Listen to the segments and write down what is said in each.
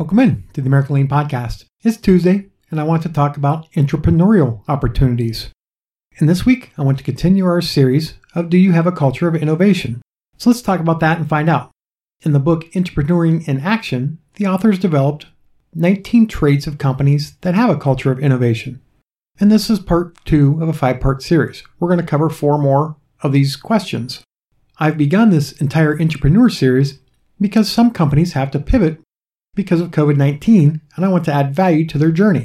Welcome in to the American Lean Podcast. It's Tuesday, and I want to talk about entrepreneurial opportunities. And this week, I want to continue our series of Do You Have a Culture of Innovation? So let's talk about that and find out. In the book Entrepreneuring in Action, the authors developed 19 traits of companies that have a culture of innovation. And this is part two of a five part series. We're going to cover four more of these questions. I've begun this entire entrepreneur series because some companies have to pivot because of COVID 19, and I want to add value to their journey.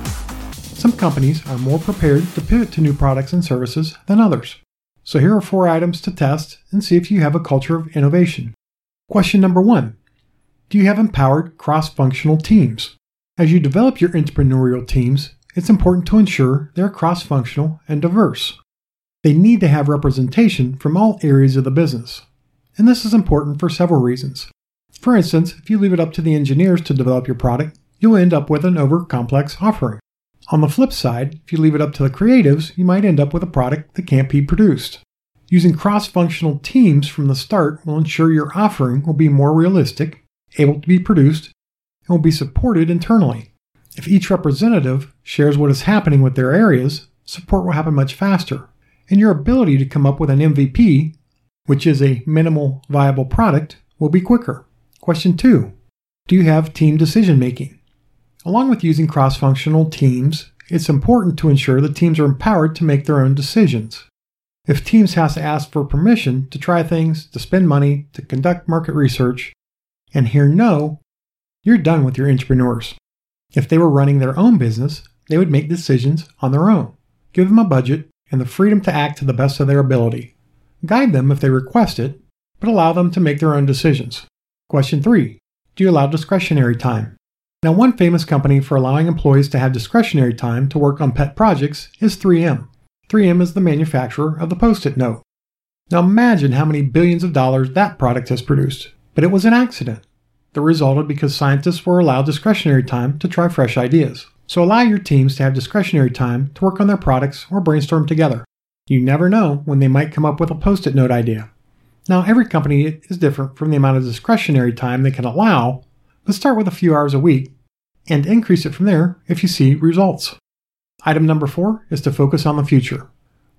Some companies are more prepared to pivot to new products and services than others. So here are four items to test and see if you have a culture of innovation. Question number one Do you have empowered cross functional teams? As you develop your entrepreneurial teams, it's important to ensure they're cross functional and diverse. They need to have representation from all areas of the business. And this is important for several reasons. For instance, if you leave it up to the engineers to develop your product, you'll end up with an over complex offering. On the flip side, if you leave it up to the creatives, you might end up with a product that can't be produced. Using cross functional teams from the start will ensure your offering will be more realistic, able to be produced, and will be supported internally. If each representative shares what is happening with their areas, support will happen much faster, and your ability to come up with an MVP, which is a minimal viable product, will be quicker. Question 2 Do you have team decision making? Along with using cross functional teams, it's important to ensure that teams are empowered to make their own decisions. If teams have to ask for permission to try things, to spend money, to conduct market research, and hear no, you're done with your entrepreneurs. If they were running their own business, they would make decisions on their own. Give them a budget and the freedom to act to the best of their ability. Guide them if they request it, but allow them to make their own decisions. Question 3. Do you allow discretionary time? Now, one famous company for allowing employees to have discretionary time to work on pet projects is 3M. 3M is the manufacturer of the Post it note. Now imagine how many billions of dollars that product has produced. But it was an accident that resulted because scientists were allowed discretionary time to try fresh ideas. So allow your teams to have discretionary time to work on their products or brainstorm together. You never know when they might come up with a post it note idea. Now, every company is different from the amount of discretionary time they can allow, but start with a few hours a week and increase it from there if you see results. Item number four is to focus on the future.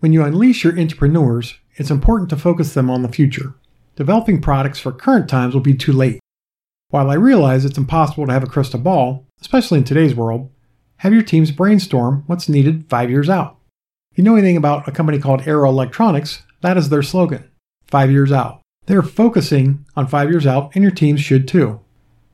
When you unleash your entrepreneurs, it's important to focus them on the future. Developing products for current times will be too late. While I realize it's impossible to have a crystal ball, especially in today's world, have your teams brainstorm what's needed five years out. If you know anything about a company called Arrow Electronics, that is their slogan five years out. They're focusing on five years out, and your teams should too.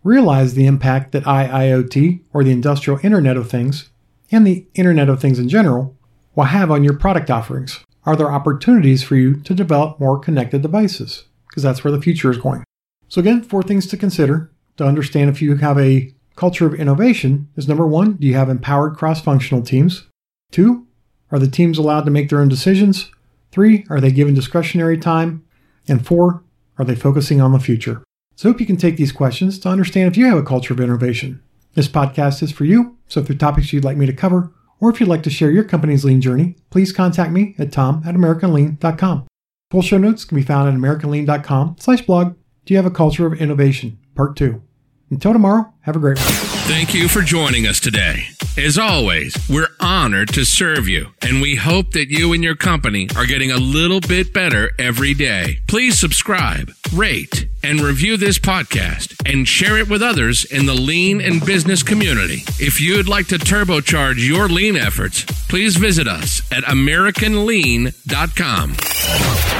Realize the impact that IIoT, or the Industrial Internet of Things, and the Internet of Things in general will have on your product offerings? Are there opportunities for you to develop more connected devices? Because that's where the future is going. So, again, four things to consider to understand if you have a culture of innovation is number one, do you have empowered cross functional teams? Two, are the teams allowed to make their own decisions? Three, are they given discretionary time? And four, are they focusing on the future? So, I hope you can take these questions to understand if you have a culture of innovation. This podcast is for you, so if there are topics you'd like me to cover, or if you'd like to share your company's lean journey, please contact me at tom at americanlean.com. Full show notes can be found at americanlean.com slash blog. Do you have a culture of innovation? Part 2. Until tomorrow, have a great one. Thank you for joining us today. As always, we're honored to serve you, and we hope that you and your company are getting a little bit better every day. Please subscribe, rate, and review this podcast and share it with others in the lean and business community. If you'd like to turbocharge your lean efforts, please visit us at AmericanLean.com.